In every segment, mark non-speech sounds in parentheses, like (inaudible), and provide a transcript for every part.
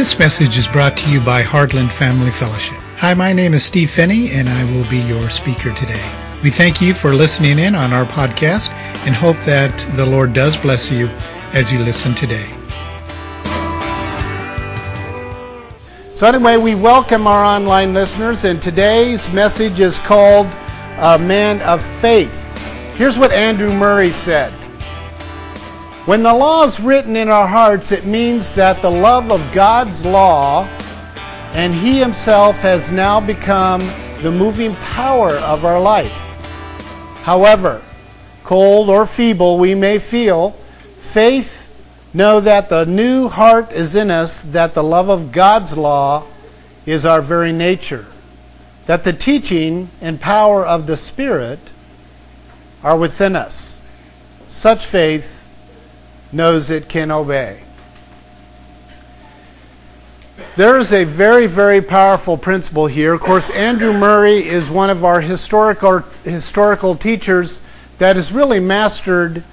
This message is brought to you by Heartland Family Fellowship. Hi, my name is Steve Phinney, and I will be your speaker today. We thank you for listening in on our podcast and hope that the Lord does bless you as you listen today. So, anyway, we welcome our online listeners, and today's message is called A Man of Faith. Here's what Andrew Murray said When the law is written in our hearts, it means that the love of God's law and He Himself has now become the moving power of our life. However, cold or feeble we may feel, faith know that the new heart is in us, that the love of God's law is our very nature, that the teaching and power of the Spirit are within us. Such faith knows it can obey. There is a very, very powerful principle here. Of course, Andrew Murray is one of our historical, historical teachers that has really mastered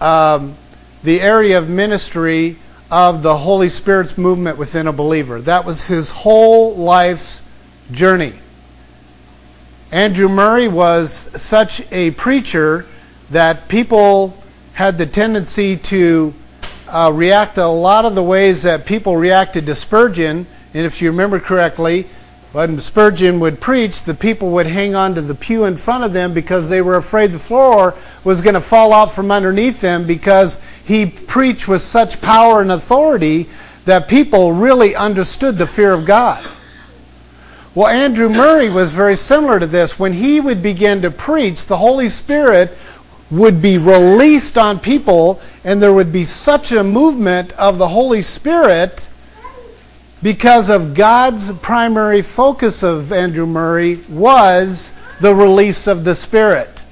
um, the area of ministry of the Holy Spirit's movement within a believer. That was his whole life's journey. Andrew Murray was such a preacher that people had the tendency to uh, react a lot of the ways that people reacted to Spurgeon. And if you remember correctly, when Spurgeon would preach, the people would hang on to the pew in front of them because they were afraid the floor was going to fall out from underneath them because he preached with such power and authority that people really understood the fear of God. Well, Andrew Murray was very similar to this. When he would begin to preach, the Holy Spirit would be released on people, and there would be such a movement of the Holy Spirit because of God's primary focus of Andrew Murray was the release of the Spirit.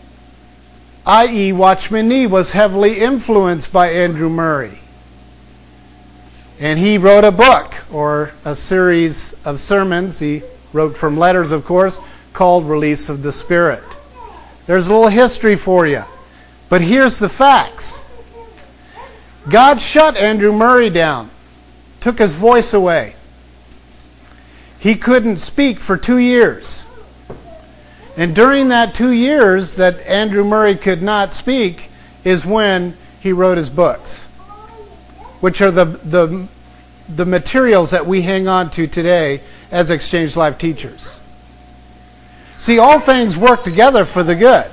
I.e., Watchman Nee was heavily influenced by Andrew Murray. And he wrote a book or a series of sermons. He wrote from letters, of course, called Release of the Spirit. There's a little history for you. But here's the facts God shut Andrew Murray down, took his voice away. He couldn't speak for two years. And during that two years that Andrew Murray could not speak is when he wrote his books, which are the, the, the materials that we hang on to today as Exchange Life teachers. See, all things work together for the good.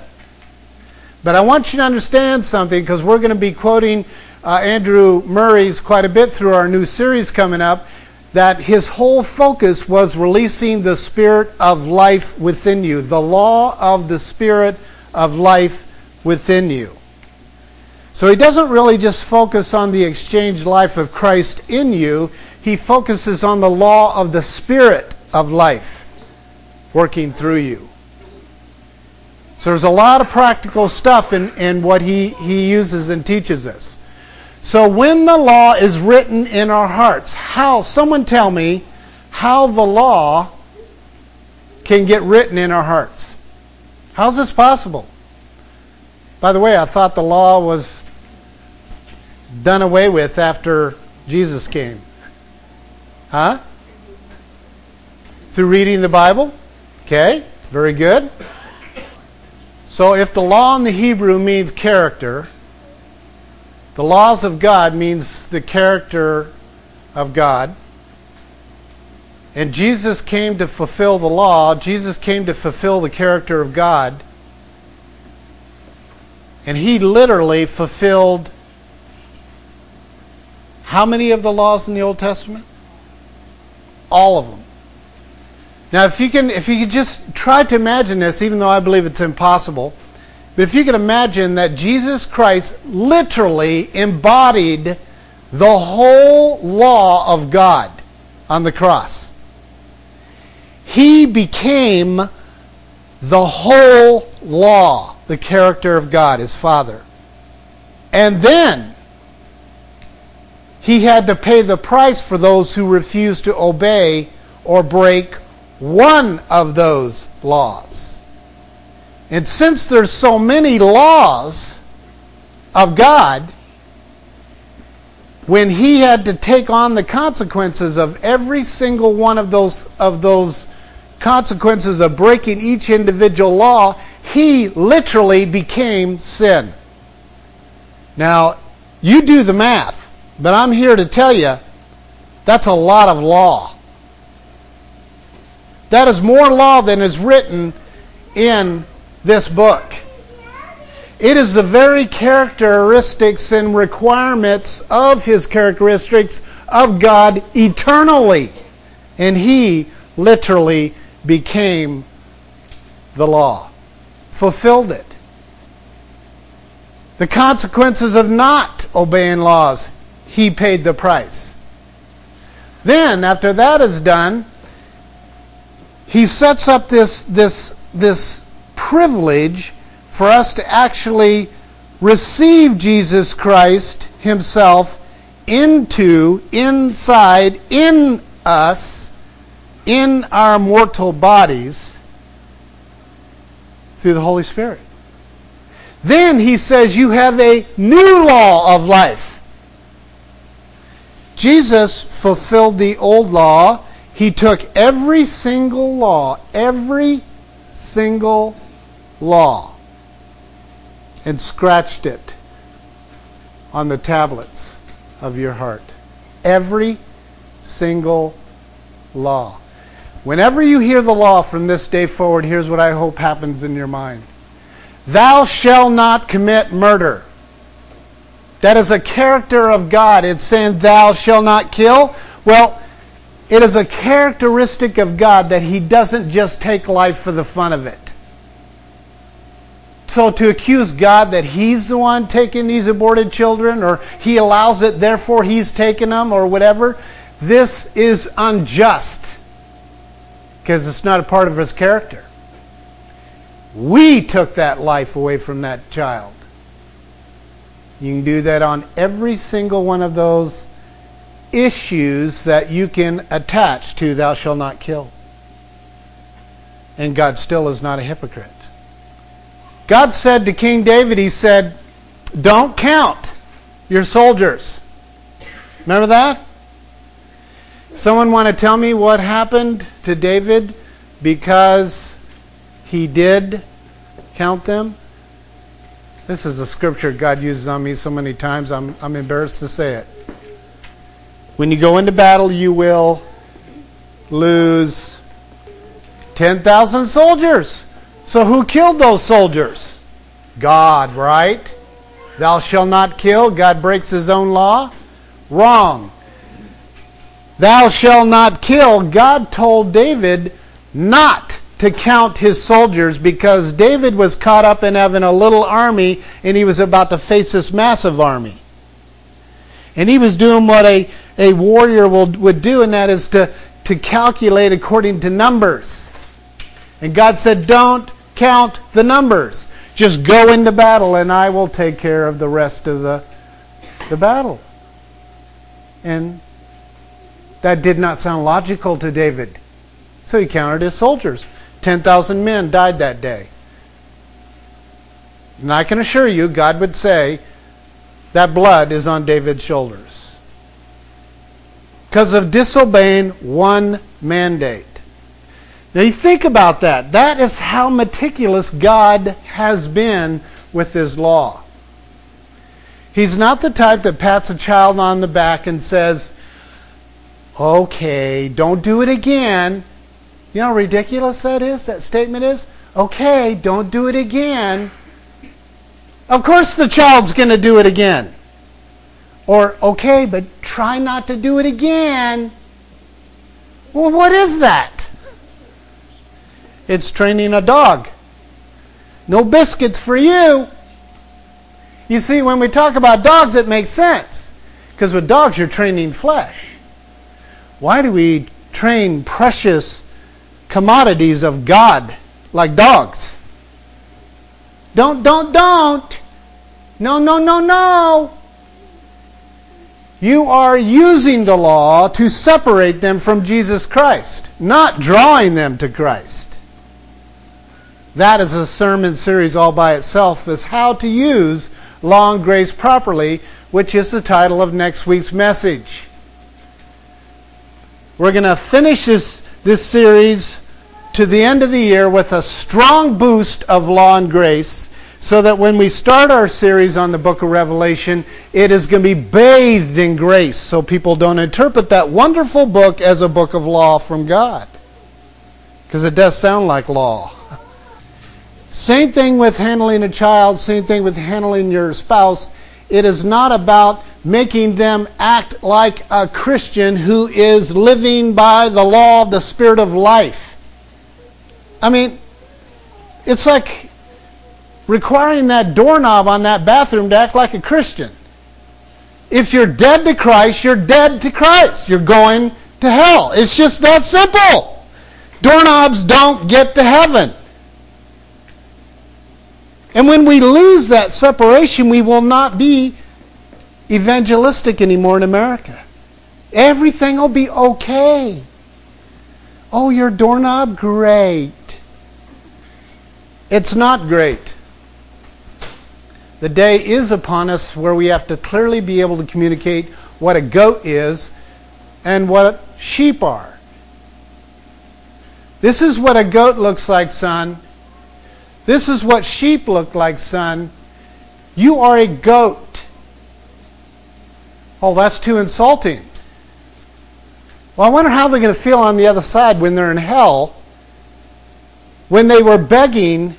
But I want you to understand something because we're going to be quoting uh, Andrew Murray's quite a bit through our new series coming up that his whole focus was releasing the spirit of life within you, the law of the spirit of life within you. So he doesn't really just focus on the exchange life of Christ in you, he focuses on the law of the spirit of life working through you. So there's a lot of practical stuff in, in what he, he uses and teaches us. So when the law is written in our hearts, how, someone tell me how the law can get written in our hearts. How's this possible? By the way, I thought the law was done away with after Jesus came. Huh? Through reading the Bible? Okay, very good. So if the law in the Hebrew means character, the laws of God means the character of God. And Jesus came to fulfill the law. Jesus came to fulfill the character of God. And he literally fulfilled how many of the laws in the Old Testament? All of them. Now, if you can, if you could just try to imagine this, even though I believe it's impossible, but if you can imagine that Jesus Christ literally embodied the whole law of God on the cross, he became the whole law, the character of God, his Father. And then he had to pay the price for those who refused to obey or break one of those laws. And since there's so many laws of God, when he had to take on the consequences of every single one of those of those consequences of breaking each individual law, he literally became sin. Now, you do the math, but I'm here to tell you that's a lot of law. That is more law than is written in this book. It is the very characteristics and requirements of his characteristics of God eternally. And he literally became the law, fulfilled it. The consequences of not obeying laws, he paid the price. Then, after that is done, he sets up this, this, this privilege for us to actually receive Jesus Christ Himself into, inside, in us, in our mortal bodies through the Holy Spirit. Then he says, You have a new law of life. Jesus fulfilled the old law. He took every single law, every single law, and scratched it on the tablets of your heart. Every single law. Whenever you hear the law from this day forward, here's what I hope happens in your mind Thou shalt not commit murder. That is a character of God. It's saying, Thou shalt not kill. Well, it is a characteristic of God that He doesn't just take life for the fun of it. So to accuse God that He's the one taking these aborted children, or He allows it, therefore He's taking them, or whatever, this is unjust because it's not a part of His character. We took that life away from that child. You can do that on every single one of those issues that you can attach to thou shalt not kill. And God still is not a hypocrite. God said to King David, He said, Don't count your soldiers. Remember that? Someone want to tell me what happened to David because he did count them? This is a scripture God uses on me so many times, I'm, I'm embarrassed to say it. When you go into battle, you will lose 10,000 soldiers. So who killed those soldiers? God, right? Thou shalt not kill. God breaks his own law. Wrong. Thou shalt not kill. God told David not to count his soldiers because David was caught up in having a little army and he was about to face this massive army. And he was doing what a, a warrior will, would do, and that is to, to calculate according to numbers. And God said, Don't count the numbers. Just go into battle and I will take care of the rest of the, the battle. And that did not sound logical to David. So he counted his soldiers. 10,000 men died that day. And I can assure you, God would say, that blood is on David's shoulders. Because of disobeying one mandate. Now you think about that. That is how meticulous God has been with his law. He's not the type that pats a child on the back and says, Okay, don't do it again. You know how ridiculous that is, that statement is? Okay, don't do it again. Of course the child's going to do it again. Or, okay, but try not to do it again. Well, what is that? It's training a dog. No biscuits for you. You see, when we talk about dogs, it makes sense. Because with dogs, you're training flesh. Why do we train precious commodities of God like dogs? Don't, don't, don't. No, no, no, no. You are using the law to separate them from Jesus Christ, not drawing them to Christ. That is a sermon series all by itself, is how to use law and grace properly which is the title of next week's message. We're going to finish this, this series to the end of the year with a strong boost of law and grace so that when we start our series on the book of Revelation, it is going to be bathed in grace so people don't interpret that wonderful book as a book of law from God. Because it does sound like law. (laughs) Same thing with handling a child, same thing with handling your spouse. It is not about making them act like a Christian who is living by the law of the Spirit of life. I mean, it's like requiring that doorknob on that bathroom to act like a Christian. If you're dead to Christ, you're dead to Christ. You're going to hell. It's just that simple. Doorknobs don't get to heaven. And when we lose that separation, we will not be evangelistic anymore in America. Everything will be okay. Oh, your doorknob? Great. It's not great. The day is upon us where we have to clearly be able to communicate what a goat is and what sheep are. This is what a goat looks like, son. This is what sheep look like, son. You are a goat. Oh, that's too insulting. Well, I wonder how they're going to feel on the other side when they're in hell when they were begging,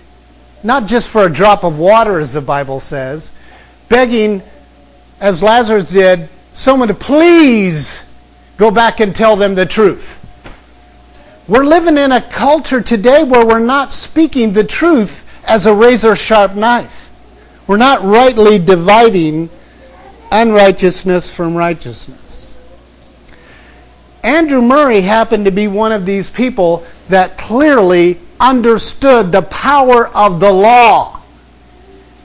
not just for a drop of water, as the Bible says, begging, as Lazarus did, someone to please go back and tell them the truth. We're living in a culture today where we're not speaking the truth as a razor sharp knife. We're not rightly dividing unrighteousness from righteousness. Andrew Murray happened to be one of these people that clearly understood the power of the law.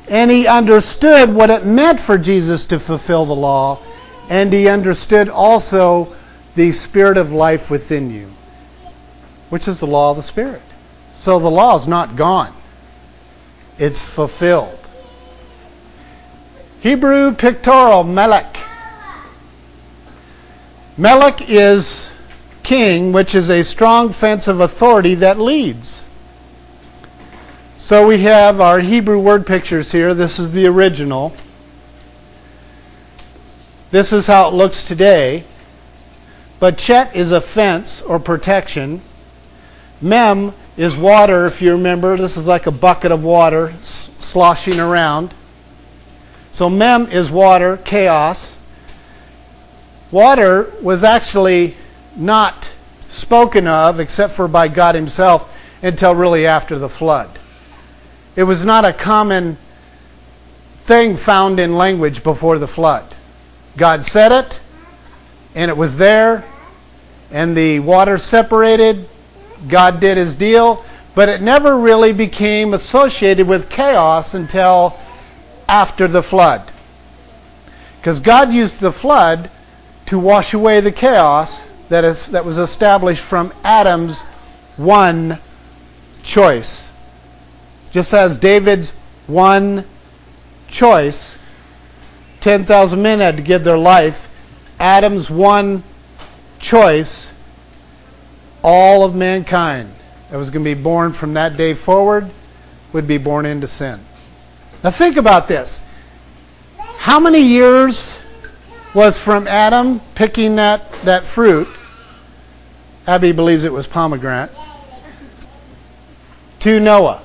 And he understood what it meant for Jesus to fulfill the law. And he understood also the spirit of life within you which is the law of the Spirit. So the law is not gone, it's fulfilled. Hebrew pictorial Melech. Melech is king, which is a strong fence of authority that leads. So we have our Hebrew word pictures here. This is the original. This is how it looks today. But Chet is a fence or protection. Mem is water, if you remember. This is like a bucket of water sloshing around. So Mem is water, chaos. Water was actually not spoken of except for by God Himself until really after the flood. It was not a common thing found in language before the flood. God said it, and it was there, and the water separated, God did his deal, but it never really became associated with chaos until after the flood. Because God used the flood to wash away the chaos that, is, that was established from Adam's one choice. Just as David's one choice, 10,000 men had to give their life, Adam's one choice all of mankind that was going to be born from that day forward would be born into sin. Now think about this. How many years was from Adam picking that, that fruit? Abby believes it was pomegranate. To Noah.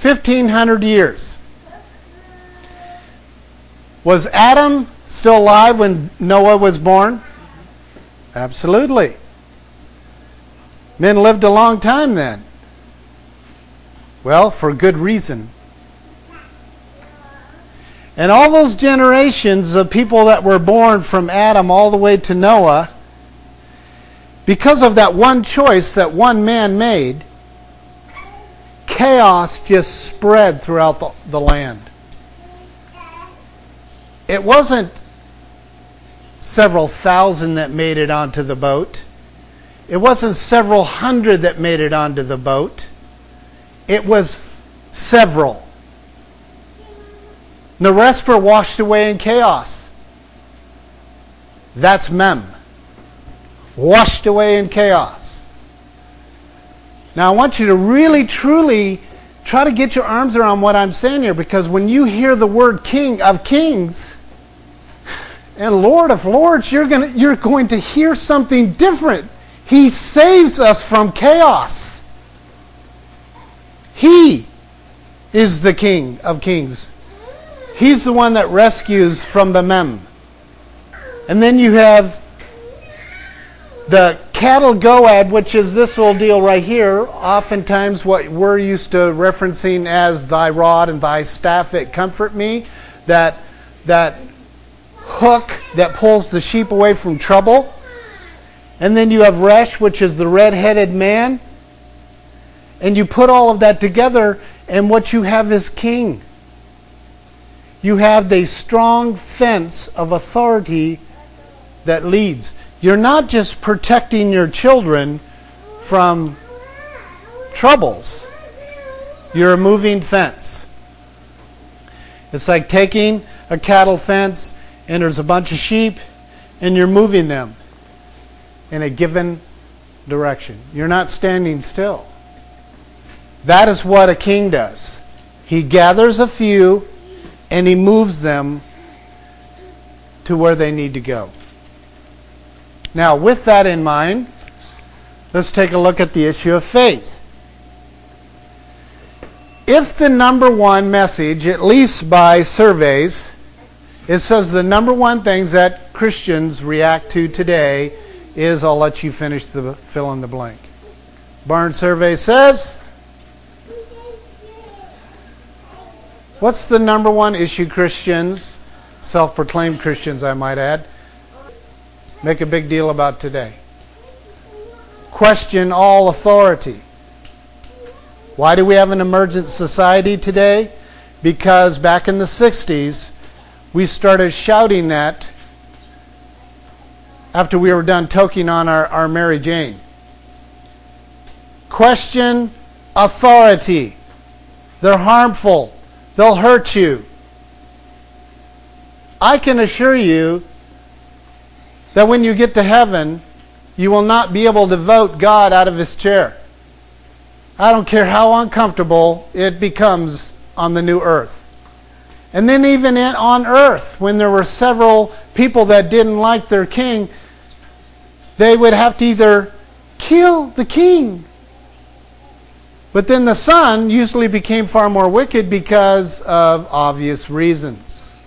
1,500 years. Was Adam still alive when Noah was born? Absolutely. Men lived a long time then. Well, for good reason. And all those generations of people that were born from Adam all the way to Noah, because of that one choice that one man made, chaos just spread throughout the, the land. It wasn't several thousand that made it onto the boat. It wasn't several hundred that made it onto the boat, it was several. The rest were washed away in chaos. That's Mem. Washed away in chaos. Now I want you to really, truly try to get your arms around what I'm saying here because when you hear the word King of Kings (laughs) and Lord of Lords, you're, gonna, you're going to hear something different. He saves us from chaos. He is the King of Kings. He's the one that rescues from the Mem. And then you have the cattle goad, which is this little deal right here, oftentimes what we're used to referencing as thy rod and thy staff that comfort me, that, that hook that pulls the sheep away from trouble. And then you have Resh, which is the red headed man. And you put all of that together, and what you have is king. You have the strong fence of authority that leads. You're not just protecting your children from troubles, you're a moving fence. It's like taking a cattle fence and there's a bunch of sheep and you're moving them in a given direction. You're not standing still. That is what a king does. He gathers a few and he moves them to where they need to go. Now, with that in mind, let's take a look at the issue of faith. If the number one message, at least by surveys, it says the number one things that Christians react to today is I'll let you finish the fill in the blank. Barna's survey says What's the number one issue Christians, self proclaimed Christians, I might add, make a big deal about today? Question all authority. Why do we have an emergent society today? Because back in the 60s, we started shouting that after we were done toking on our, our Mary Jane. Question authority. They're harmful. They'll hurt you. I can assure you that when you get to heaven, you will not be able to vote God out of his chair. I don't care how uncomfortable it becomes on the new earth. And then, even in, on earth, when there were several people that didn't like their king, they would have to either kill the king but then the son usually became far more wicked because of obvious reasons.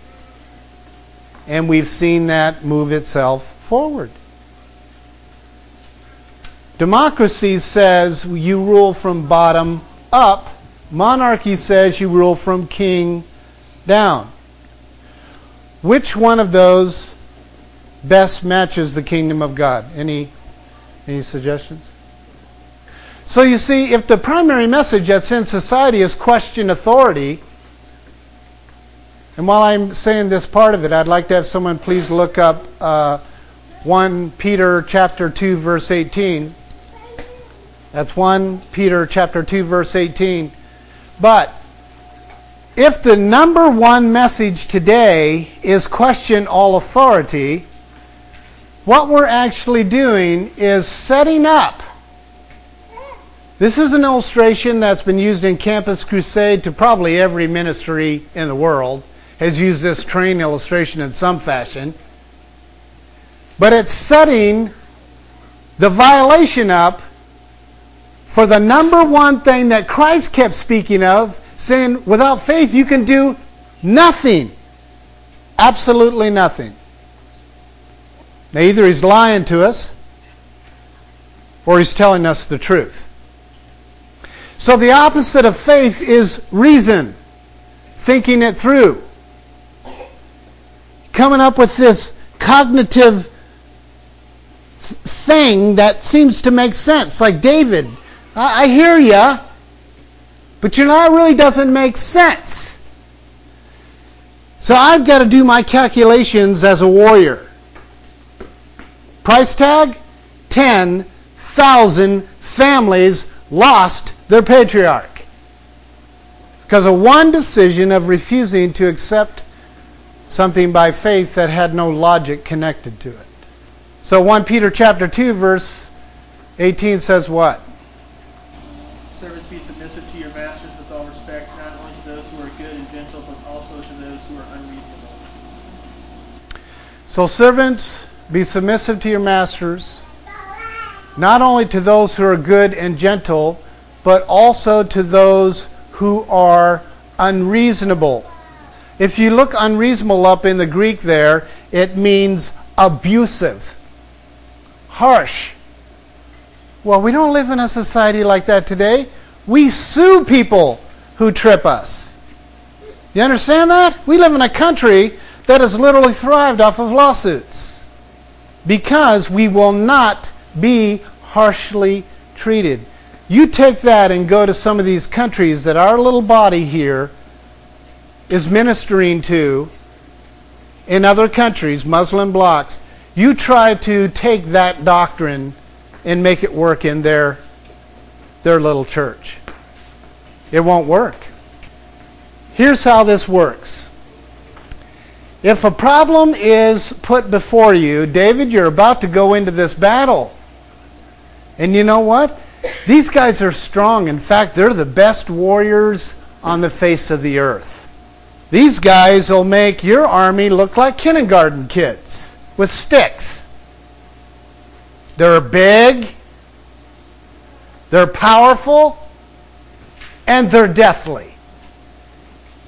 And we've seen that move itself forward. Democracy says you rule from bottom up. Monarchy says you rule from king down. Which one of those best matches the kingdom of God? Any any suggestions? So you see, if the primary message that's in society is question authority, and while I'm saying this part of it, I'd like to have someone please look up uh, 1 Peter chapter 2 verse 18. That's 1 Peter chapter 2 verse 18. But if the number one message today is question all authority, what we're actually doing is setting up this is an illustration that's been used in Campus Crusade to probably every ministry in the world has used this train illustration in some fashion. But it's setting the violation up for the number one thing that Christ kept speaking of, saying, without faith, you can do nothing. Absolutely nothing. Now, either he's lying to us or he's telling us the truth. So the opposite of faith is reason, thinking it through. Coming up with this cognitive thing that seems to make sense. Like David, I, I hear you, but you know, it really doesn't make sense. So I've got to do my calculations as a warrior. Price tag 10,000 families lost their patriarch. Because of one decision of refusing to accept something by faith that had no logic connected to it. So 1 Peter chapter 2 verse 18 says what? Servants be submissive to your masters with all respect, not only to those who are good and gentle, but also to those who are unreasonable. So servants be submissive to your masters, not only to those who are good and gentle, but also to those who are unreasonable. If you look unreasonable up in the Greek there, it means abusive, harsh. Well, we don't live in a society like that today. We sue people who trip us. You understand that? We live in a country that has literally thrived off of lawsuits because we will not be harshly treated. You take that and go to some of these countries that our little body here is ministering to in other countries, Muslim blocs, you try to take that doctrine and make it work in their, their little church. It won't work. Here's how this works. If a problem is put before you, David, you're about to go into this battle. And you know what? These guys are strong. In fact, they're the best warriors on the face of the earth. These guys will make your army look like kindergarten kids with sticks. They're big, they're powerful, and they're deathly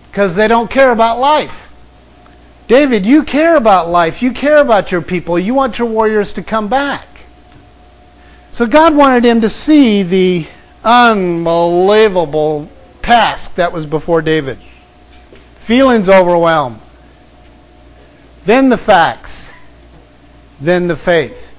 because they don't care about life. David, you care about life. You care about your people. You want your warriors to come back. So God wanted him to see the unbelievable task that was before David. Feelings overwhelm. Then the facts. Then the faith.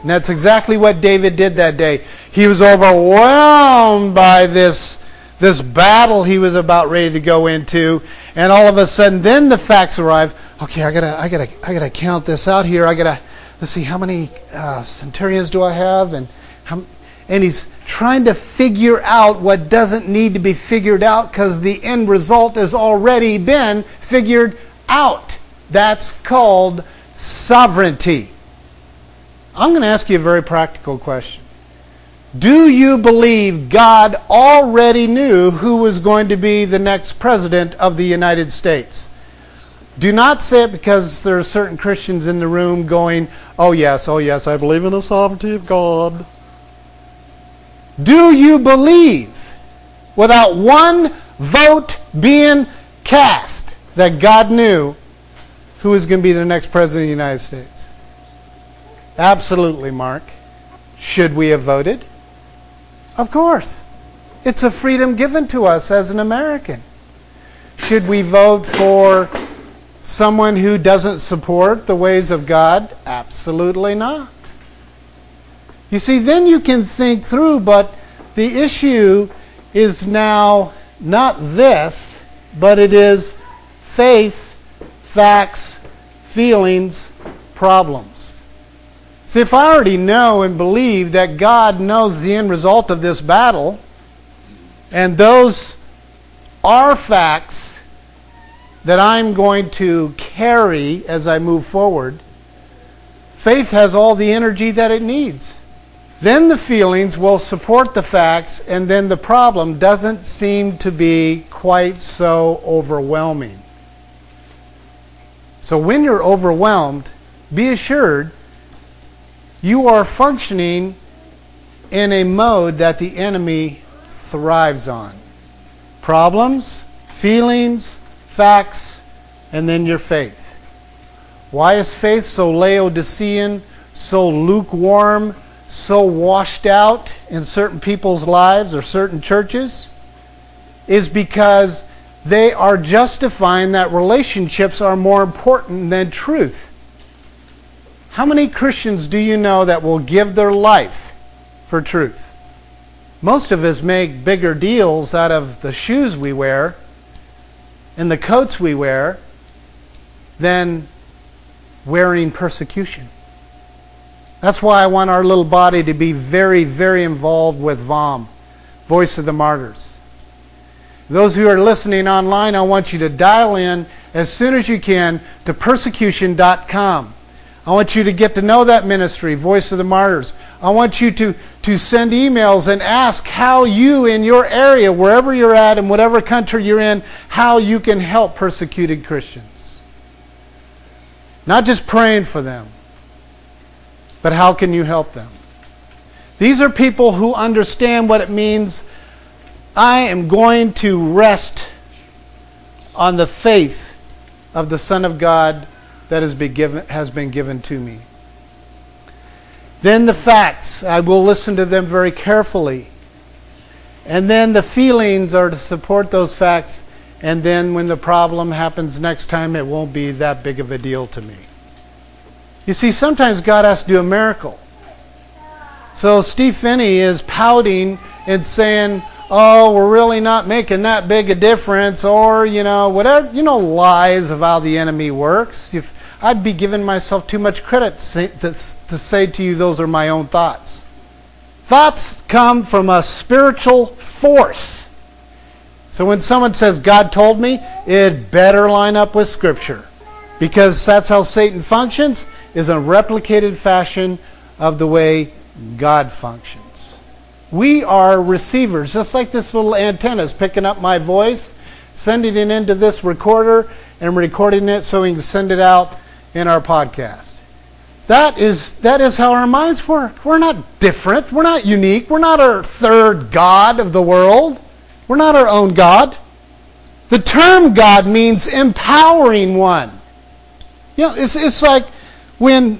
And that's exactly what David did that day. He was overwhelmed by this, this battle he was about ready to go into. And all of a sudden, then the facts arrive. Okay, I gotta, I gotta, I gotta count this out here. I gotta, let's see, how many uh, centurions do I have? And how, and he's trying to figure out what doesn't need to be figured out because the end result has already been figured out. That's called sovereignty. I'm going to ask you a very practical question. Do you believe God already knew who was going to be the next president of the United States? Do not say it because there are certain Christians in the room going, oh, yes, oh, yes, I believe in the sovereignty of God. Do you believe, without one vote being cast, that God knew who was going to be the next president of the United States? Absolutely, Mark. Should we have voted? Of course. It's a freedom given to us as an American. Should we vote for someone who doesn't support the ways of God? Absolutely not. You see, then you can think through, but the issue is now not this, but it is faith, facts, feelings, problems. See, if I already know and believe that God knows the end result of this battle, and those are facts that I'm going to carry as I move forward, faith has all the energy that it needs. Then the feelings will support the facts, and then the problem doesn't seem to be quite so overwhelming. So when you're overwhelmed, be assured you are functioning in a mode that the enemy thrives on. Problems, feelings, facts, and then your faith. Why is faith so Laodicean, so lukewarm, so washed out in certain people's lives or certain churches is because they are justifying that relationships are more important than truth. How many Christians do you know that will give their life for truth? Most of us make bigger deals out of the shoes we wear and the coats we wear than wearing persecution. That's why I want our little body to be very, very involved with VOM, Voice of the Martyrs. Those who are listening online, I want you to dial in as soon as you can to persecution.com. I want you to get to know that ministry, Voice of the Martyrs. I want you to, to send emails and ask how you, in your area, wherever you're at, in whatever country you're in, how you can help persecuted Christians. Not just praying for them, but how can you help them? These are people who understand what it means. I am going to rest on the faith of the Son of God that has been given, has been given to me. Then the facts, I will listen to them very carefully. And then the feelings are to support those facts. And then when the problem happens next time, it won't be that big of a deal to me. You see, sometimes God has to do a miracle. So Steve Phinney is pouting and saying, oh, we're really not making that big a difference, or, you know, whatever, you know, lies of how the enemy works. I'd be giving myself too much credit to say to you, those are my own thoughts. Thoughts come from a spiritual force. So when someone says, God told me, it better line up with Scripture. Because that's how Satan functions, is a replicated fashion of the way God functions. We are receivers, just like this little antenna is picking up my voice, sending it into this recorder, and recording it so we can send it out in our podcast. That is, that is how our minds work. We're not different. We're not unique. We're not our third God of the world. We're not our own God. The term God means empowering one. You know, it's, it's like when,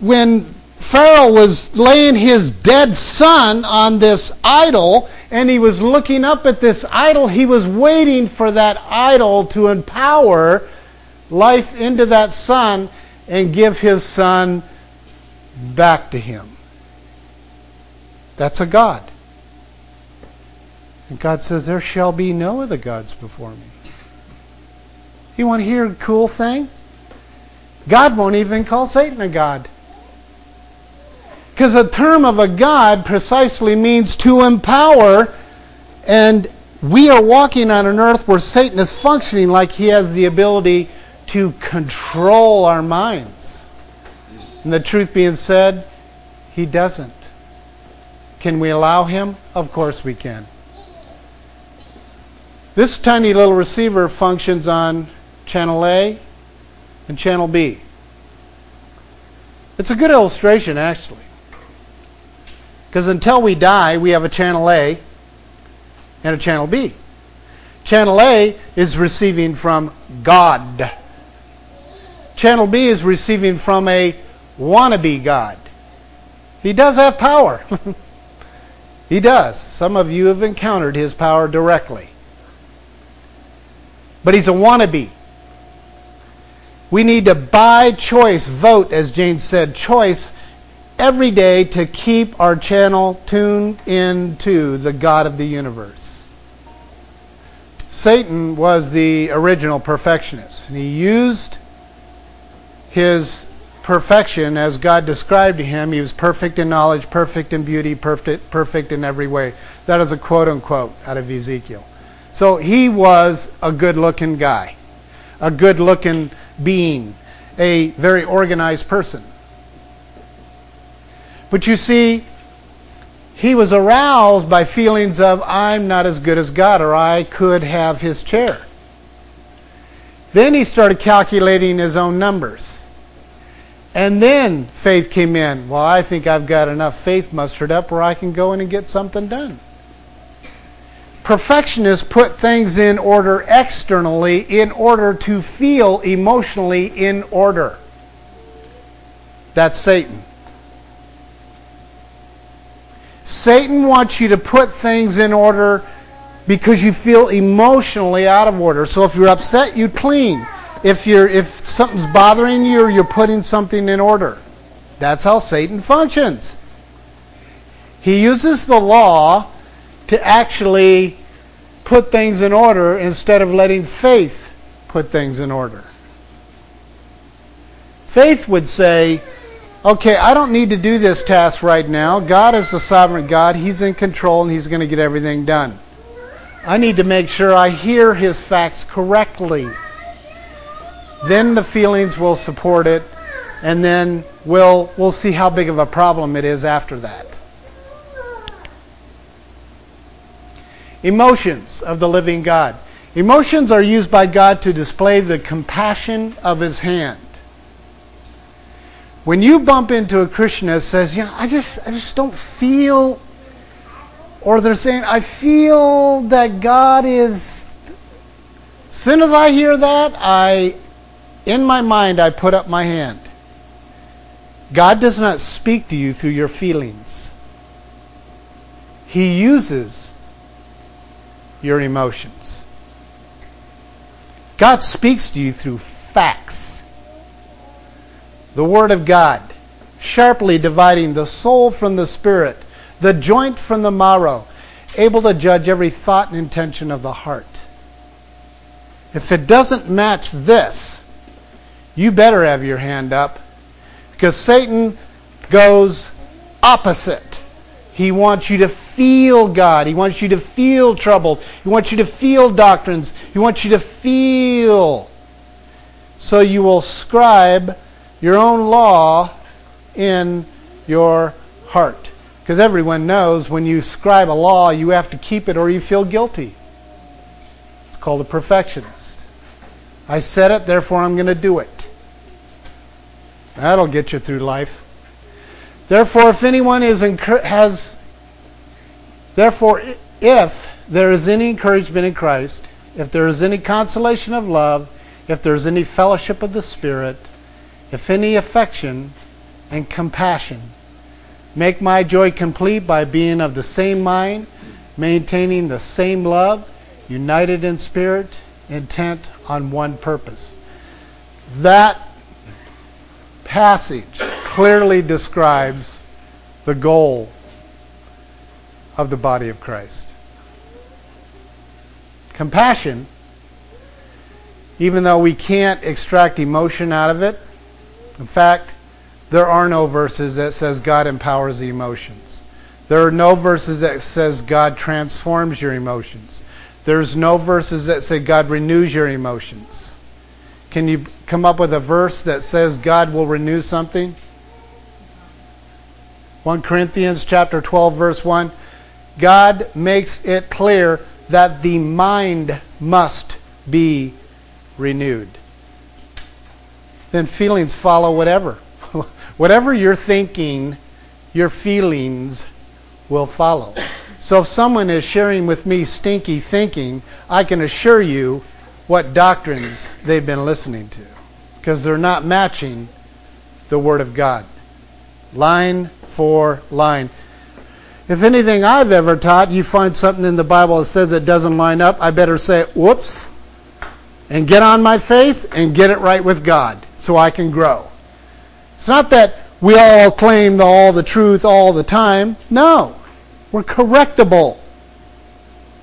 when Pharaoh was laying his dead son on this idol, and he was looking up at this idol. He was waiting for that idol to empower life into that son and give his son back to him. That's a God. And God says, There shall be no other gods before me. You want to hear a cool thing? God won't even call Satan a God. Because the term of a God precisely means to empower, and we are walking on an earth where Satan is functioning like he has the ability to control our minds. And the truth being said, he doesn't. Can we allow him? Of course we can. This tiny little receiver functions on channel A and channel B. It's a good illustration, actually. Because until we die, we have a channel A and a channel B. Channel A is receiving from God. Channel B is receiving from a wannabe God. He does have power. (laughs) he does. Some of you have encountered his power directly. But he's a wannabe. We need to by choice vote, as Jane said, choice every day to keep our channel tuned into the God of the universe. Satan was the original perfectionist, and he used his perfection as God described to him. He was perfect in knowledge, perfect in beauty, perfect, perfect in every way. That is a quote unquote out of Ezekiel. So he was a good looking guy, a good looking being, a very organized person. But you see, he was aroused by feelings of, I'm not as good as God, or I could have his chair. Then he started calculating his own numbers. And then faith came in. Well, I think I've got enough faith mustered up where I can go in and get something done. Perfectionists put things in order externally in order to feel emotionally in order. That's Satan. Satan wants you to put things in order because you feel emotionally out of order. So if you're upset, you clean. If you're if something's bothering you, or you're putting something in order. That's how Satan functions. He uses the law to actually put things in order instead of letting faith put things in order. Faith would say, okay, I don't need to do this task right now. God is the sovereign God. He's in control and He's going to get everything done. I need to make sure I hear his facts correctly. Then the feelings will support it, and then we'll, we'll see how big of a problem it is after that. Emotions of the living God. Emotions are used by God to display the compassion of his hand. When you bump into a Christian that says, you know, I just I just don't feel or they're saying, I feel that God is as soon as I hear that, I in my mind I put up my hand. God does not speak to you through your feelings. He uses your emotions. God speaks to you through facts. The Word of God, sharply dividing the soul from the spirit, the joint from the marrow, able to judge every thought and intention of the heart. If it doesn't match this, you better have your hand up because Satan goes opposite. He wants you to feel God. He wants you to feel troubled. He wants you to feel doctrines. He wants you to feel. So you will scribe your own law in your heart. Because everyone knows when you scribe a law, you have to keep it or you feel guilty. It's called a perfectionist. I said it, therefore I'm going to do it. That'll get you through life. Therefore, if anyone is has, therefore, if there is any encouragement in Christ, if there is any consolation of love, if there is any fellowship of the Spirit, if any affection and compassion, make my joy complete by being of the same mind, maintaining the same love, united in spirit, intent on one purpose. That passage clearly describes the goal of the body of Christ. Compassion, even though we can't extract emotion out of it, in fact, there are no verses that says God empowers the emotions. There are no verses that says God transforms your emotions. There's no verses that say God renews your emotions. Can you come up with a verse that says God will renew something? 1 Corinthians chapter 12 verse 1 God makes it clear that the mind must be renewed. Then feelings follow whatever. (laughs) whatever you're thinking, your feelings will follow. So if someone is sharing with me stinky thinking, I can assure you what doctrines they've been listening to because they're not matching the Word of God. Line for line. If anything I've ever taught, you find something in the Bible that says it doesn't line up, I better say, whoops, and get on my face and get it right with God so I can grow. It's not that we all claim all the truth all the time. No, we're correctable.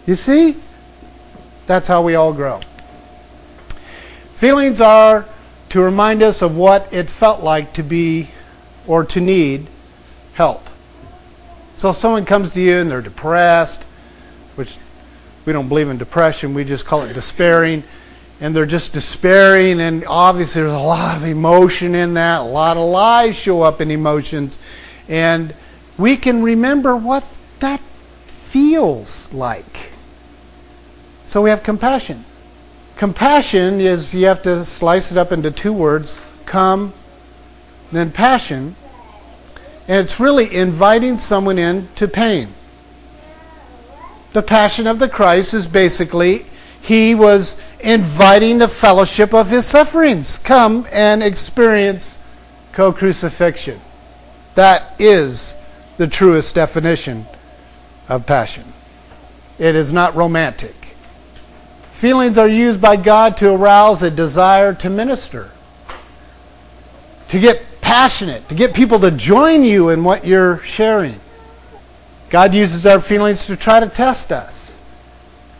You see? That's how we all grow. Feelings are to remind us of what it felt like to be or to need help. So if someone comes to you and they're depressed, which we don't believe in depression, we just call it despairing, and they're just despairing, and obviously there's a lot of emotion in that, a lot of lies show up in emotions, and we can remember what that feels like. So we have compassion. Compassion is, you have to slice it up into two words come, then passion. And it's really inviting someone in to pain. The passion of the Christ is basically he was inviting the fellowship of his sufferings. Come and experience co crucifixion. That is the truest definition of passion. It is not romantic. Feelings are used by God to arouse a desire to minister, to get passionate, to get people to join you in what you're sharing. God uses our feelings to try to test us.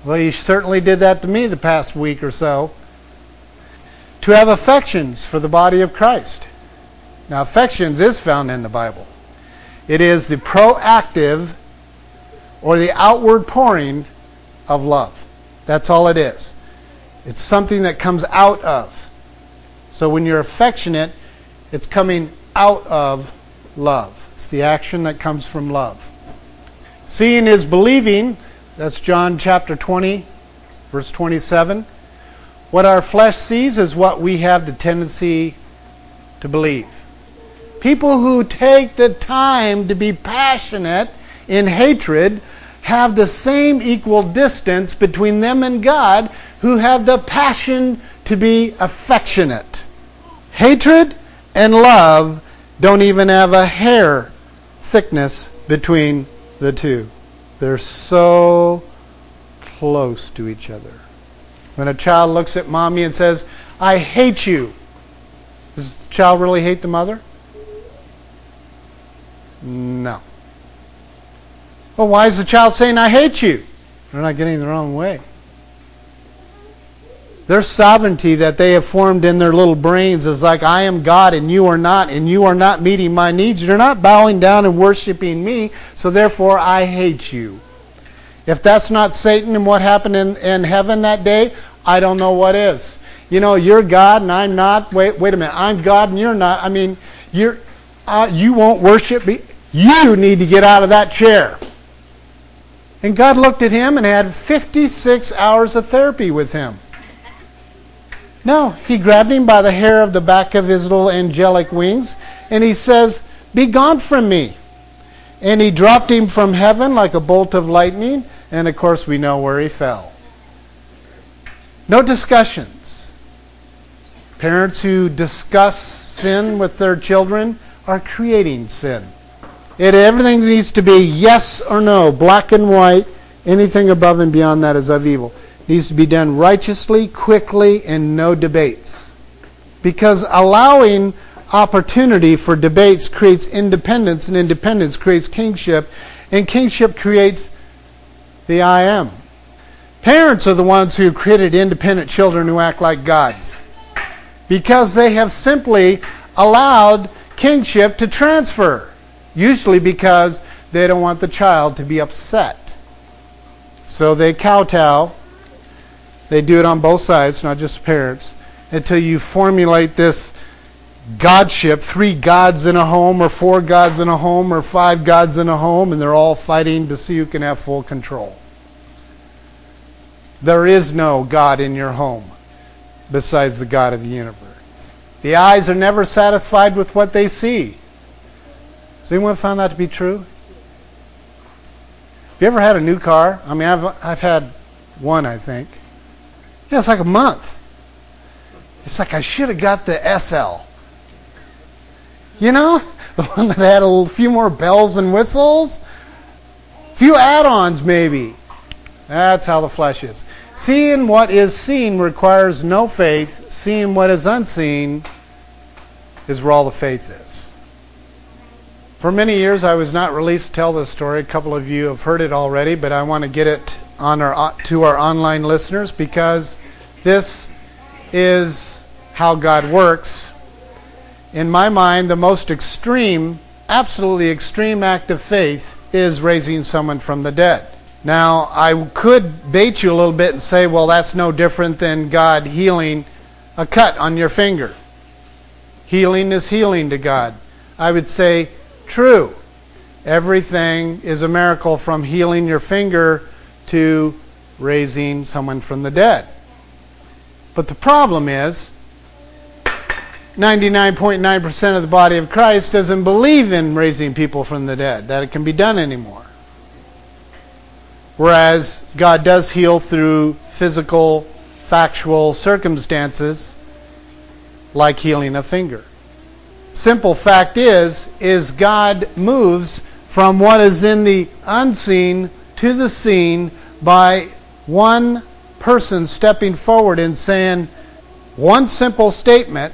Well, He certainly did that to me the past week or so. To have affections for the body of Christ. Now, affections is found in the Bible. It is the proactive or the outward pouring of love. That's all it is. It's something that comes out of. So when you're affectionate, it's coming out of love. It's the action that comes from love. Seeing is believing. That's John chapter 20, verse 27. What our flesh sees is what we have the tendency to believe. People who take the time to be passionate in hatred have the same equal distance between them and God who have the passion to be affectionate. Hatred and love don't even have a hair thickness between the two. They're so close to each other. When a child looks at mommy and says, I hate you, does the child really hate the mother? No. Well, why is the child saying, I hate you? They're not getting the wrong way. Their sovereignty that they have formed in their little brains is like, I am God and you are not, and you are not meeting my needs. You're not bowing down and worshiping me, so therefore I hate you. If that's not Satan and what happened in, in heaven that day, I don't know what is. You know, you're God and I'm not. Wait, wait a minute. I'm God and you're not. I mean, you're, uh, you won't worship me. You need to get out of that chair. And God looked at him and had 56 hours of therapy with him. No, he grabbed him by the hair of the back of his little angelic wings and he says, Be gone from me. And he dropped him from heaven like a bolt of lightning and of course, we know where he fell. No discussions. Parents who discuss sin with their children are creating sin. It, everything needs to be yes or no, black and white. Anything above and beyond that is of evil. It needs to be done righteously, quickly, and no debates. Because allowing opportunity for debates creates independence, and independence creates kingship, and kingship creates the I am. Parents are the ones who created independent children who act like gods because they have simply allowed kingship to transfer, usually because they don't want the child to be upset. So they kowtow. They do it on both sides, not just parents, until you formulate this godship three gods in a home, or four gods in a home, or five gods in a home, and they're all fighting to see who can have full control. There is no God in your home besides the God of the universe. The eyes are never satisfied with what they see. Anyone found that to be true? Have you ever had a new car? I mean, I've, I've had one, I think. Yeah, it's like a month. It's like I should have got the SL. You know, (laughs) the one that had a few more bells and whistles, a few add-ons maybe. That's how the flesh is. Seeing what is seen requires no faith. Seeing what is unseen is where all the faith is. For many years, I was not released to tell this story. A couple of you have heard it already, but I want to get it on our, uh, to our online listeners because this is how God works in my mind, the most extreme, absolutely extreme act of faith is raising someone from the dead. Now, I could bait you a little bit and say, well, that's no different than God healing a cut on your finger. Healing is healing to God. I would say, true. Everything is a miracle from healing your finger to raising someone from the dead. But the problem is, 99.9% of the body of Christ doesn't believe in raising people from the dead, that it can be done anymore. Whereas God does heal through physical, factual circumstances, like healing a finger. Simple fact is, is God moves from what is in the unseen to the seen by one person stepping forward and saying one simple statement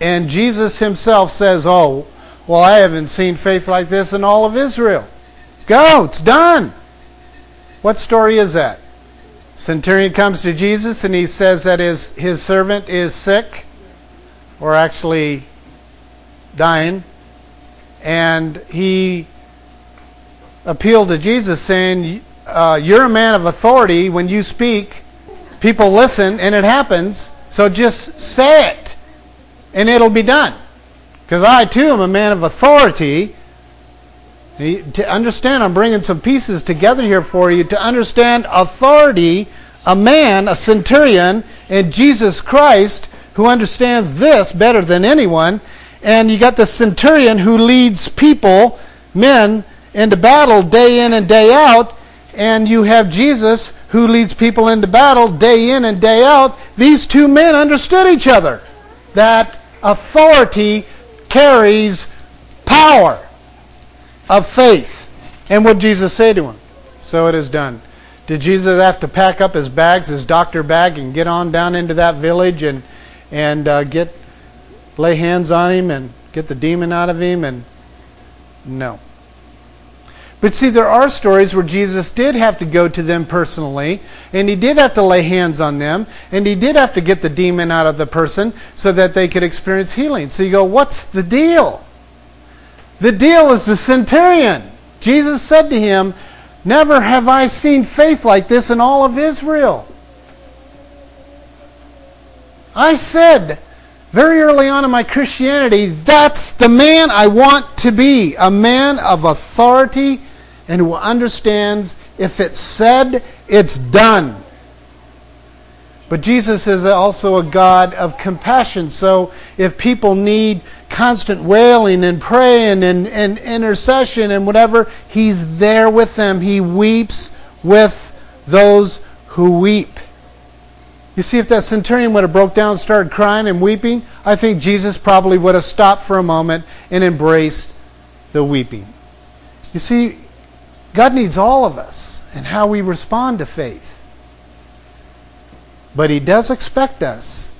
and Jesus himself says, Oh, well, I haven't seen faith like this in all of Israel. Go, it's done. What story is that? Centurion comes to Jesus and he says that his, his servant is sick, or actually dying, and he appealed to Jesus saying, uh, you're a man of authority. When you speak, people listen, and it happens. So just say it, and it'll be done. Because I, too, am a man of authority. To understand, I'm bringing some pieces together here for you. To understand authority, a man, a centurion, and Jesus Christ, who understands this better than anyone. And you got the centurion who leads people, men, into battle day in and day out, and you have Jesus who leads people into battle day in and day out. These two men understood each other. That authority carries power of faith. And what Jesus say to him? So it is done. Did Jesus have to pack up his bags, his doctor bag, and get on down into that village and and uh, get lay hands on him and get the demon out of him? And no. But see, there are stories where Jesus did have to go to them personally, and he did have to lay hands on them, and he did have to get the demon out of the person so that they could experience healing. So you go, what's the deal? The deal is the centurion. Jesus said to him, Never have I seen faith like this in all of Israel. I said very early on in my Christianity, that's the man I want to be a man of authority and who understands if it's said, it's done. But Jesus is also a God of compassion. So if people need constant wailing and praying and, and intercession and whatever, He's there with them. He weeps with those who weep. You see, if that centurion would have broke down started crying and weeping, I think Jesus probably would have stopped for a moment and embraced the weeping. You see, God needs all of us and how we respond to faith. But He does expect us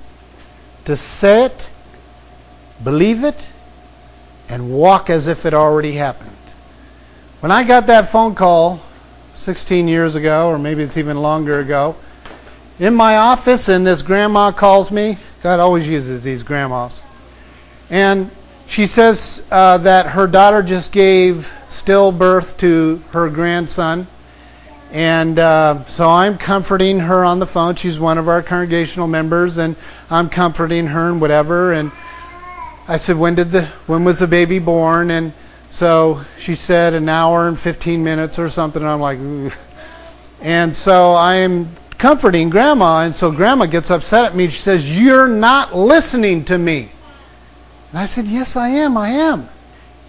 to say it, believe it, and walk as if it already happened. When I got that phone call 16 years ago, or maybe it's even longer ago, in my office, and this grandma calls me. God always uses these grandmas. And she says uh, that her daughter just gave stillbirth to her grandson. And uh, so I'm comforting her on the phone. She's one of our congregational members, and I'm comforting her and whatever. And I said, "When did the when was the baby born?" And so she said, "An hour and 15 minutes or something." And I'm like, Ugh. and so I'm comforting Grandma, and so Grandma gets upset at me. She says, "You're not listening to me." And I said, Yes, I am. I am.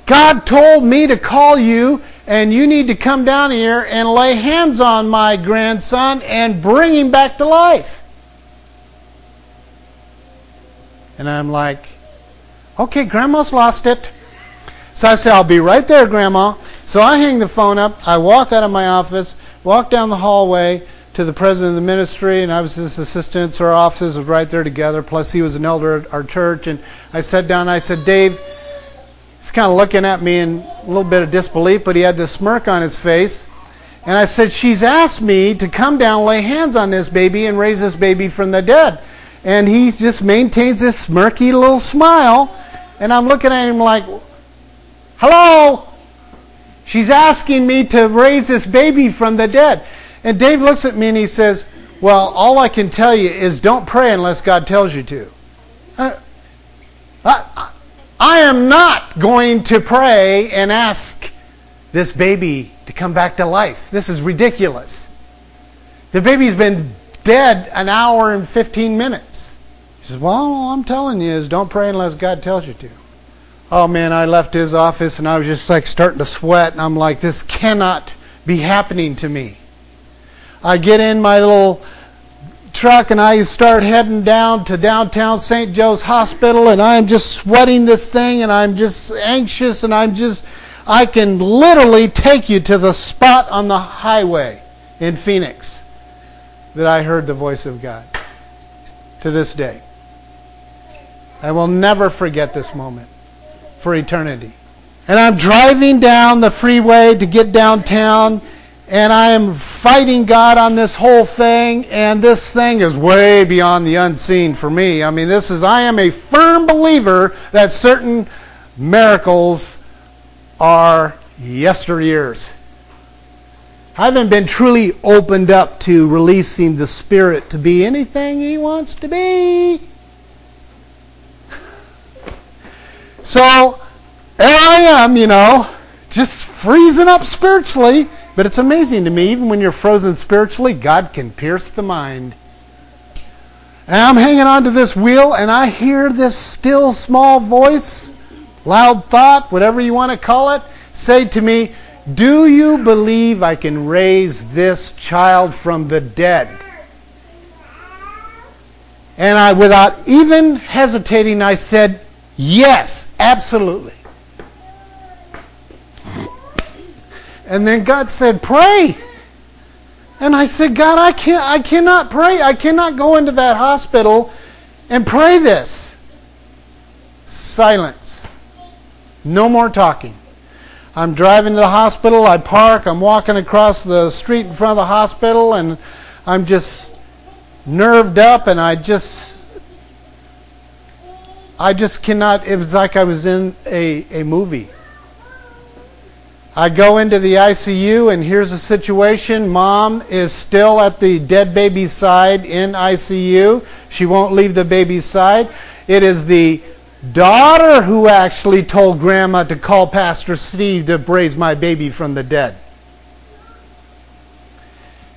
God told me to call you, and you need to come down here and lay hands on my grandson and bring him back to life. And I'm like, Okay, Grandma's lost it. So I say, I'll be right there, Grandma. So I hang the phone up. I walk out of my office, walk down the hallway, to the president of the ministry, and I was his assistant, so our offices was right there together. Plus, he was an elder at our church. And I sat down I said, Dave, he's kind of looking at me in a little bit of disbelief, but he had this smirk on his face. And I said, She's asked me to come down, lay hands on this baby, and raise this baby from the dead. And he just maintains this smirky little smile. And I'm looking at him like, Hello? She's asking me to raise this baby from the dead. And Dave looks at me and he says, Well, all I can tell you is don't pray unless God tells you to. I, I, I am not going to pray and ask this baby to come back to life. This is ridiculous. The baby's been dead an hour and 15 minutes. He says, Well, all I'm telling you is don't pray unless God tells you to. Oh man, I left his office and I was just like starting to sweat, and I'm like, This cannot be happening to me. I get in my little truck and I start heading down to downtown St. Joe's Hospital and I'm just sweating this thing and I'm just anxious and I'm just, I can literally take you to the spot on the highway in Phoenix that I heard the voice of God to this day. I will never forget this moment for eternity. And I'm driving down the freeway to get downtown and I am fighting God on this whole thing, and this thing is way beyond the unseen for me. I mean, this is, I am a firm believer that certain miracles are yesteryears. I haven't been truly opened up to releasing the Spirit to be anything He wants to be. (laughs) So there I am, you know, just freezing up spiritually. But it's amazing to me, even when you're frozen spiritually, God can pierce the mind. And I'm hanging on to this wheel, and I hear this still small voice, loud thought, whatever you want to call it, say to me, Do you believe I can raise this child from the dead? And I, without even hesitating, I said, Yes, absolutely. And then God said, Pray. And I said, God, I can't I cannot pray. I cannot go into that hospital and pray this. Silence. No more talking. I'm driving to the hospital, I park, I'm walking across the street in front of the hospital and I'm just nerved up and I just I just cannot it was like I was in a, a movie. I go into the ICU, and here's the situation. Mom is still at the dead baby's side in ICU. She won't leave the baby's side. It is the daughter who actually told grandma to call Pastor Steve to raise my baby from the dead.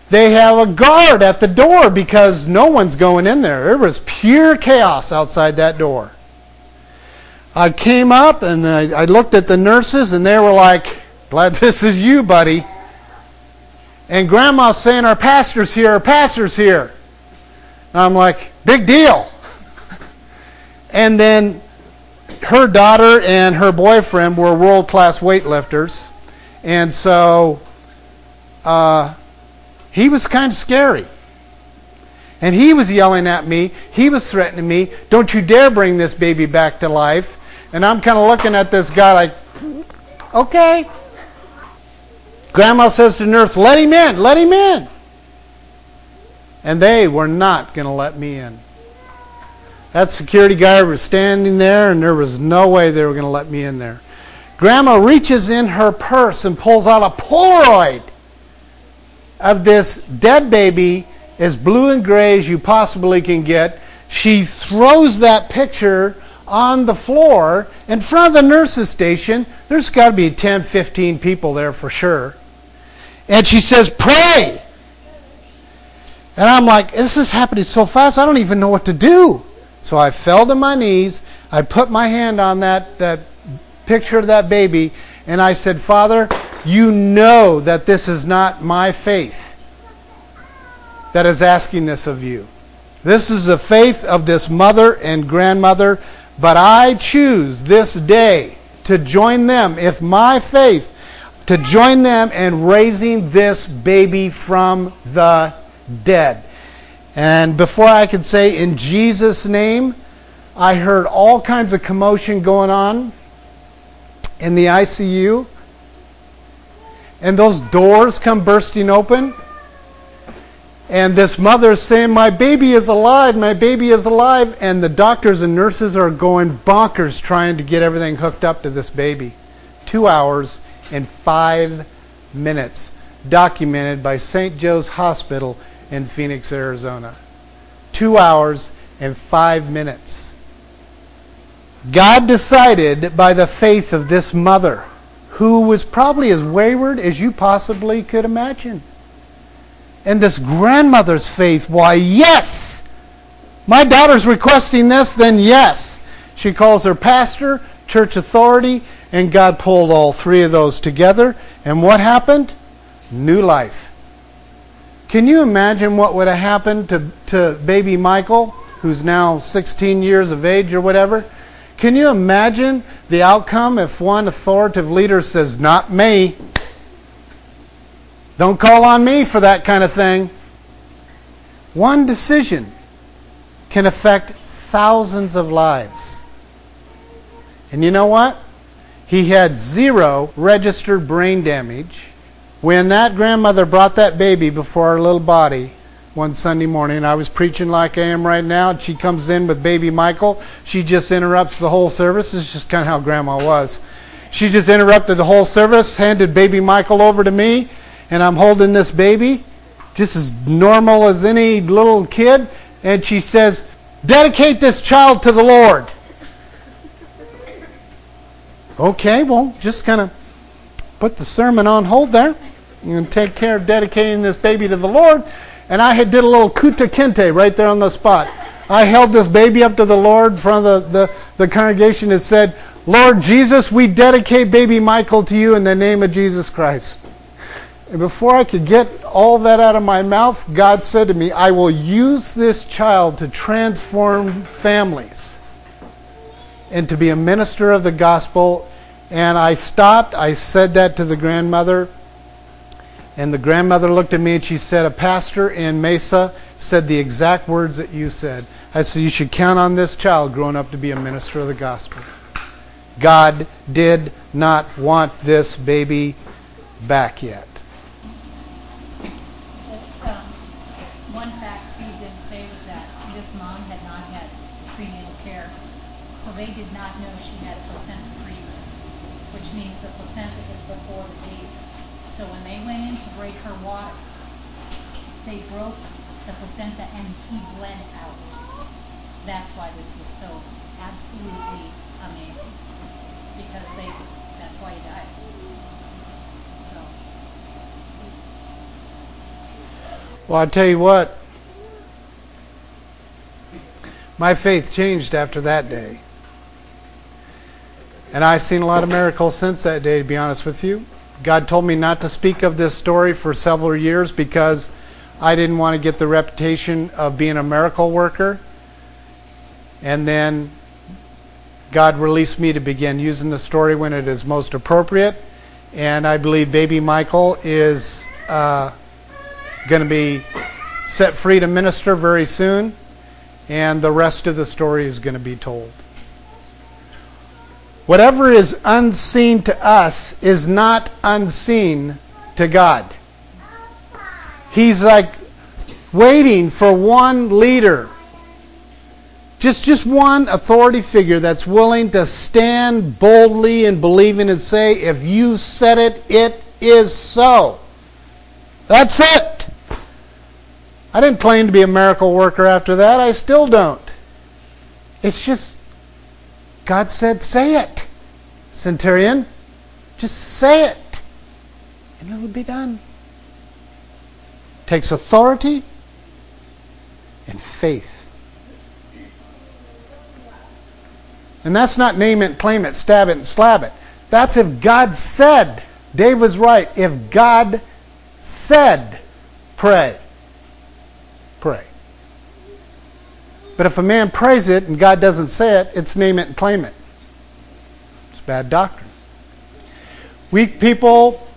They have a guard at the door because no one's going in there. It was pure chaos outside that door. I came up and I, I looked at the nurses, and they were like, Glad this is you, buddy. And grandma's saying, Our pastor's here, our pastor's here. And I'm like, Big deal. (laughs) and then her daughter and her boyfriend were world class weightlifters. And so uh, he was kind of scary. And he was yelling at me. He was threatening me. Don't you dare bring this baby back to life. And I'm kind of looking at this guy like, okay. Grandma says to nurse, let him in, let him in. And they were not going to let me in. That security guard was standing there, and there was no way they were going to let me in there. Grandma reaches in her purse and pulls out a Polaroid of this dead baby, as blue and gray as you possibly can get. She throws that picture on the floor in front of the nurse's station. There's got to be 10, 15 people there for sure. And she says, Pray. And I'm like, This is happening so fast, I don't even know what to do. So I fell to my knees. I put my hand on that, that picture of that baby, and I said, Father, you know that this is not my faith that is asking this of you. This is the faith of this mother and grandmother, but I choose this day to join them. If my faith to join them in raising this baby from the dead. And before I could say in Jesus' name, I heard all kinds of commotion going on in the ICU. And those doors come bursting open. And this mother is saying, My baby is alive, my baby is alive. And the doctors and nurses are going bonkers trying to get everything hooked up to this baby. Two hours and five minutes, documented by St. Joe's Hospital in Phoenix, Arizona. Two hours and five minutes. God decided by the faith of this mother, who was probably as wayward as you possibly could imagine. And this grandmother's faith, why, yes! My daughter's requesting this, then yes. She calls her pastor, church authority, and God pulled all three of those together. And what happened? New life. Can you imagine what would have happened to, to baby Michael, who's now 16 years of age or whatever? Can you imagine the outcome if one authoritative leader says, Not me? Don't call on me for that kind of thing. One decision can affect thousands of lives. And you know what? He had zero registered brain damage. When that grandmother brought that baby before our little body one Sunday morning, I was preaching like I am right now, and she comes in with baby Michael. She just interrupts the whole service. It's just kind of how grandma was. She just interrupted the whole service, handed baby Michael over to me, and I'm holding this baby, just as normal as any little kid, and she says, Dedicate this child to the Lord. Okay, well, just kind of put the sermon on hold there. To take care of dedicating this baby to the Lord. And I did a little Kunta Kinte right there on the spot. I held this baby up to the Lord in front of the, the, the congregation and said, Lord Jesus, we dedicate baby Michael to you in the name of Jesus Christ. And before I could get all that out of my mouth, God said to me, I will use this child to transform families and to be a minister of the gospel. And I stopped, I said that to the grandmother. And the grandmother looked at me and she said, A pastor in Mesa said the exact words that you said. I said, You should count on this child growing up to be a minister of the gospel. God did not want this baby back yet. Um, one fact Steve didn't say was that this mom had not had prenatal care, so they did not know she had a placenta previa, which means the placenta is before the baby. So when they went in to break her water, they broke the placenta and he bled out. That's why this was so absolutely amazing. Because they, that's why he died. So, Well, I'll tell you what, my faith changed after that day. And I've seen a lot of miracles since that day, to be honest with you. God told me not to speak of this story for several years because I didn't want to get the reputation of being a miracle worker. And then God released me to begin using the story when it is most appropriate. And I believe baby Michael is uh, going to be set free to minister very soon. And the rest of the story is going to be told. Whatever is unseen to us is not unseen to God. He's like waiting for one leader, just, just one authority figure that's willing to stand boldly and believing and say, if you said it, it is so. That's it. I didn't claim to be a miracle worker after that. I still don't. It's just God said, say it, centurion. Just say it, and it will be done. takes authority and faith. And that's not name it, claim it, stab it, and slab it. That's if God said. Dave was right. If God said, pray. Pray. But if a man prays it and God doesn't say it, it's name it and claim it. It's bad doctrine. Weak people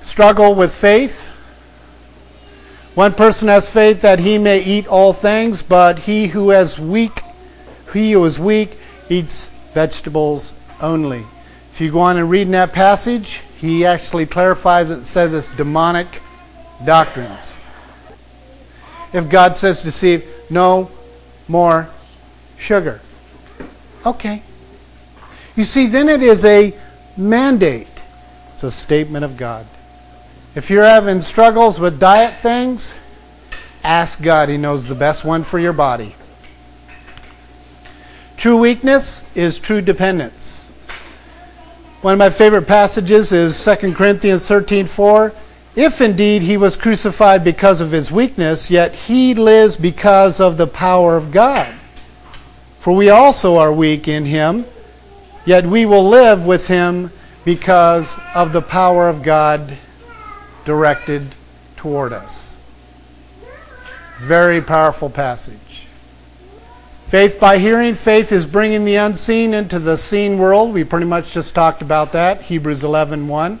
struggle with faith. One person has faith that he may eat all things, but he who has weak, he who is weak, eats vegetables only. If you go on and read in that passage, he actually clarifies it, says it's demonic doctrines. If God says to see no more sugar. Okay. You see, then it is a mandate. It's a statement of God. If you're having struggles with diet things, ask God. He knows the best one for your body. True weakness is true dependence. One of my favorite passages is 2 Corinthians 13:4. If indeed he was crucified because of his weakness, yet he lives because of the power of God. For we also are weak in him, yet we will live with him because of the power of God directed toward us. Very powerful passage. Faith by hearing. Faith is bringing the unseen into the seen world. We pretty much just talked about that. Hebrews 11 1.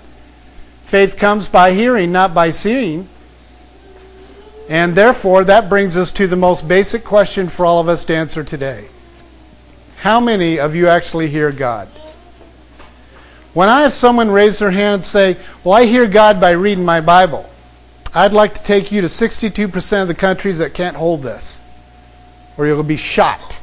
Faith comes by hearing, not by seeing. And therefore, that brings us to the most basic question for all of us to answer today. How many of you actually hear God? When I have someone raise their hand and say, Well, I hear God by reading my Bible, I'd like to take you to 62% of the countries that can't hold this, or you'll be shot.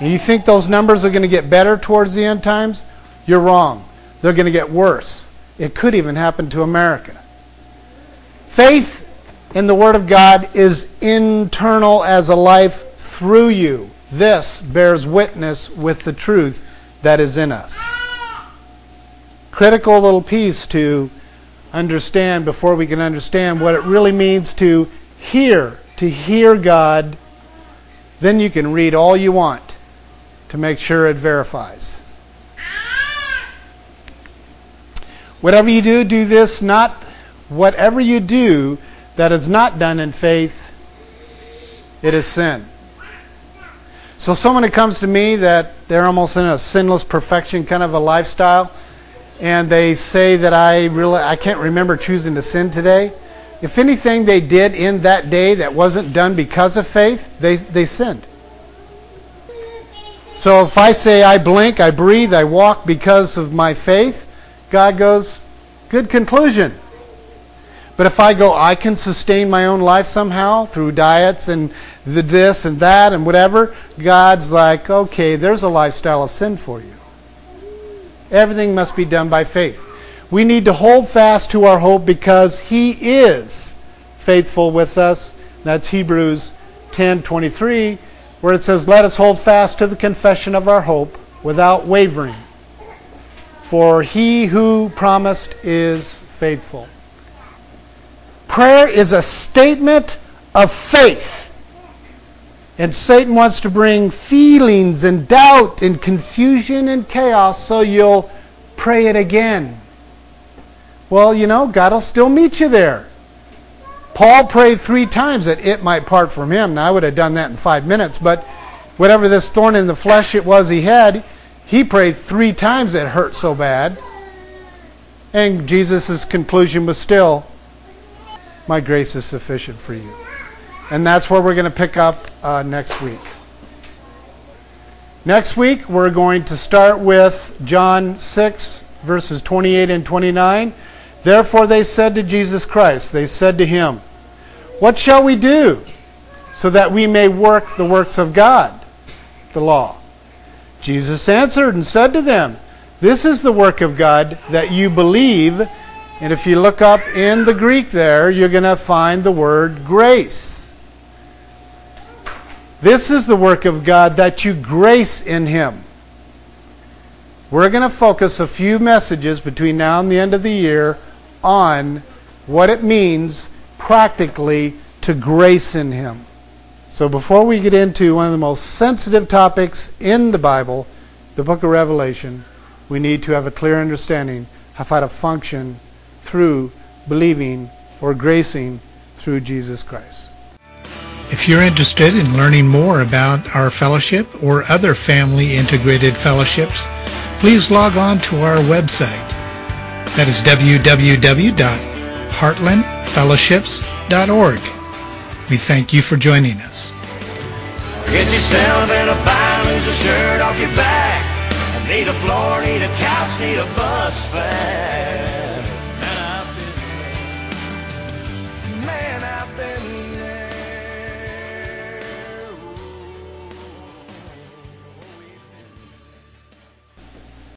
And you think those numbers are going to get better towards the end times? You're wrong. They're going to get worse. it could even happen to America. Faith in the Word of God is internal as a life through you. This bears witness with the truth that is in us. Critical little piece to understand before we can understand what it really means to hear, to hear God. Then you can read all you want to make sure it verifies. Whatever you do, do this not whatever you do that is not done in faith, it is sin. So someone who comes to me that they're almost in a sinless perfection kind of a lifestyle, and they say that I really I can't remember choosing to sin today. If anything they did in that day that wasn't done because of faith, they, they sinned. So if I say I blink, I breathe, I walk because of my faith, God goes, good conclusion. But if I go, I can sustain my own life somehow through diets and the this and that and whatever, God's like, okay, there's a lifestyle of sin for you. Everything must be done by faith. We need to hold fast to our hope because He is faithful with us. That's Hebrews 10:23, where it says, "Let us hold fast to the confession of our hope without wavering, for He who promised is faithful." Prayer is a statement of faith. And Satan wants to bring feelings and doubt and confusion and chaos so you'll pray it again. Well, you know, God will still meet you there. Paul prayed three times that it might part from him. Now, I would have done that in five minutes, but whatever this thorn in the flesh it was he had, he prayed three times it hurt so bad. And Jesus' conclusion was still, my grace is sufficient for you. And that's where we're going to pick up uh, next week. Next week, we're going to start with John 6, verses 28 and 29. Therefore, they said to Jesus Christ, they said to him, What shall we do so that we may work the works of God, the law? Jesus answered and said to them, This is the work of God, that you believe and if you look up in the Greek there, you're going to find the word grace. This is the work of God that you grace in Him. We're going to focus a few messages between now and the end of the year on what it means practically to grace in Him. So before we get into one of the most sensitive topics in the Bible, the book of Revelation, we need to have a clear understanding of how to function through believing or gracing through Jesus Christ. If you're interested in learning more about our fellowship or other family integrated fellowships, please log on to our website. That is www.heartlandfellowships.org. We thank you for joining us. Get yourself in a bind, lose a shirt off your back. Need a floor, need a couch, need a bus fare.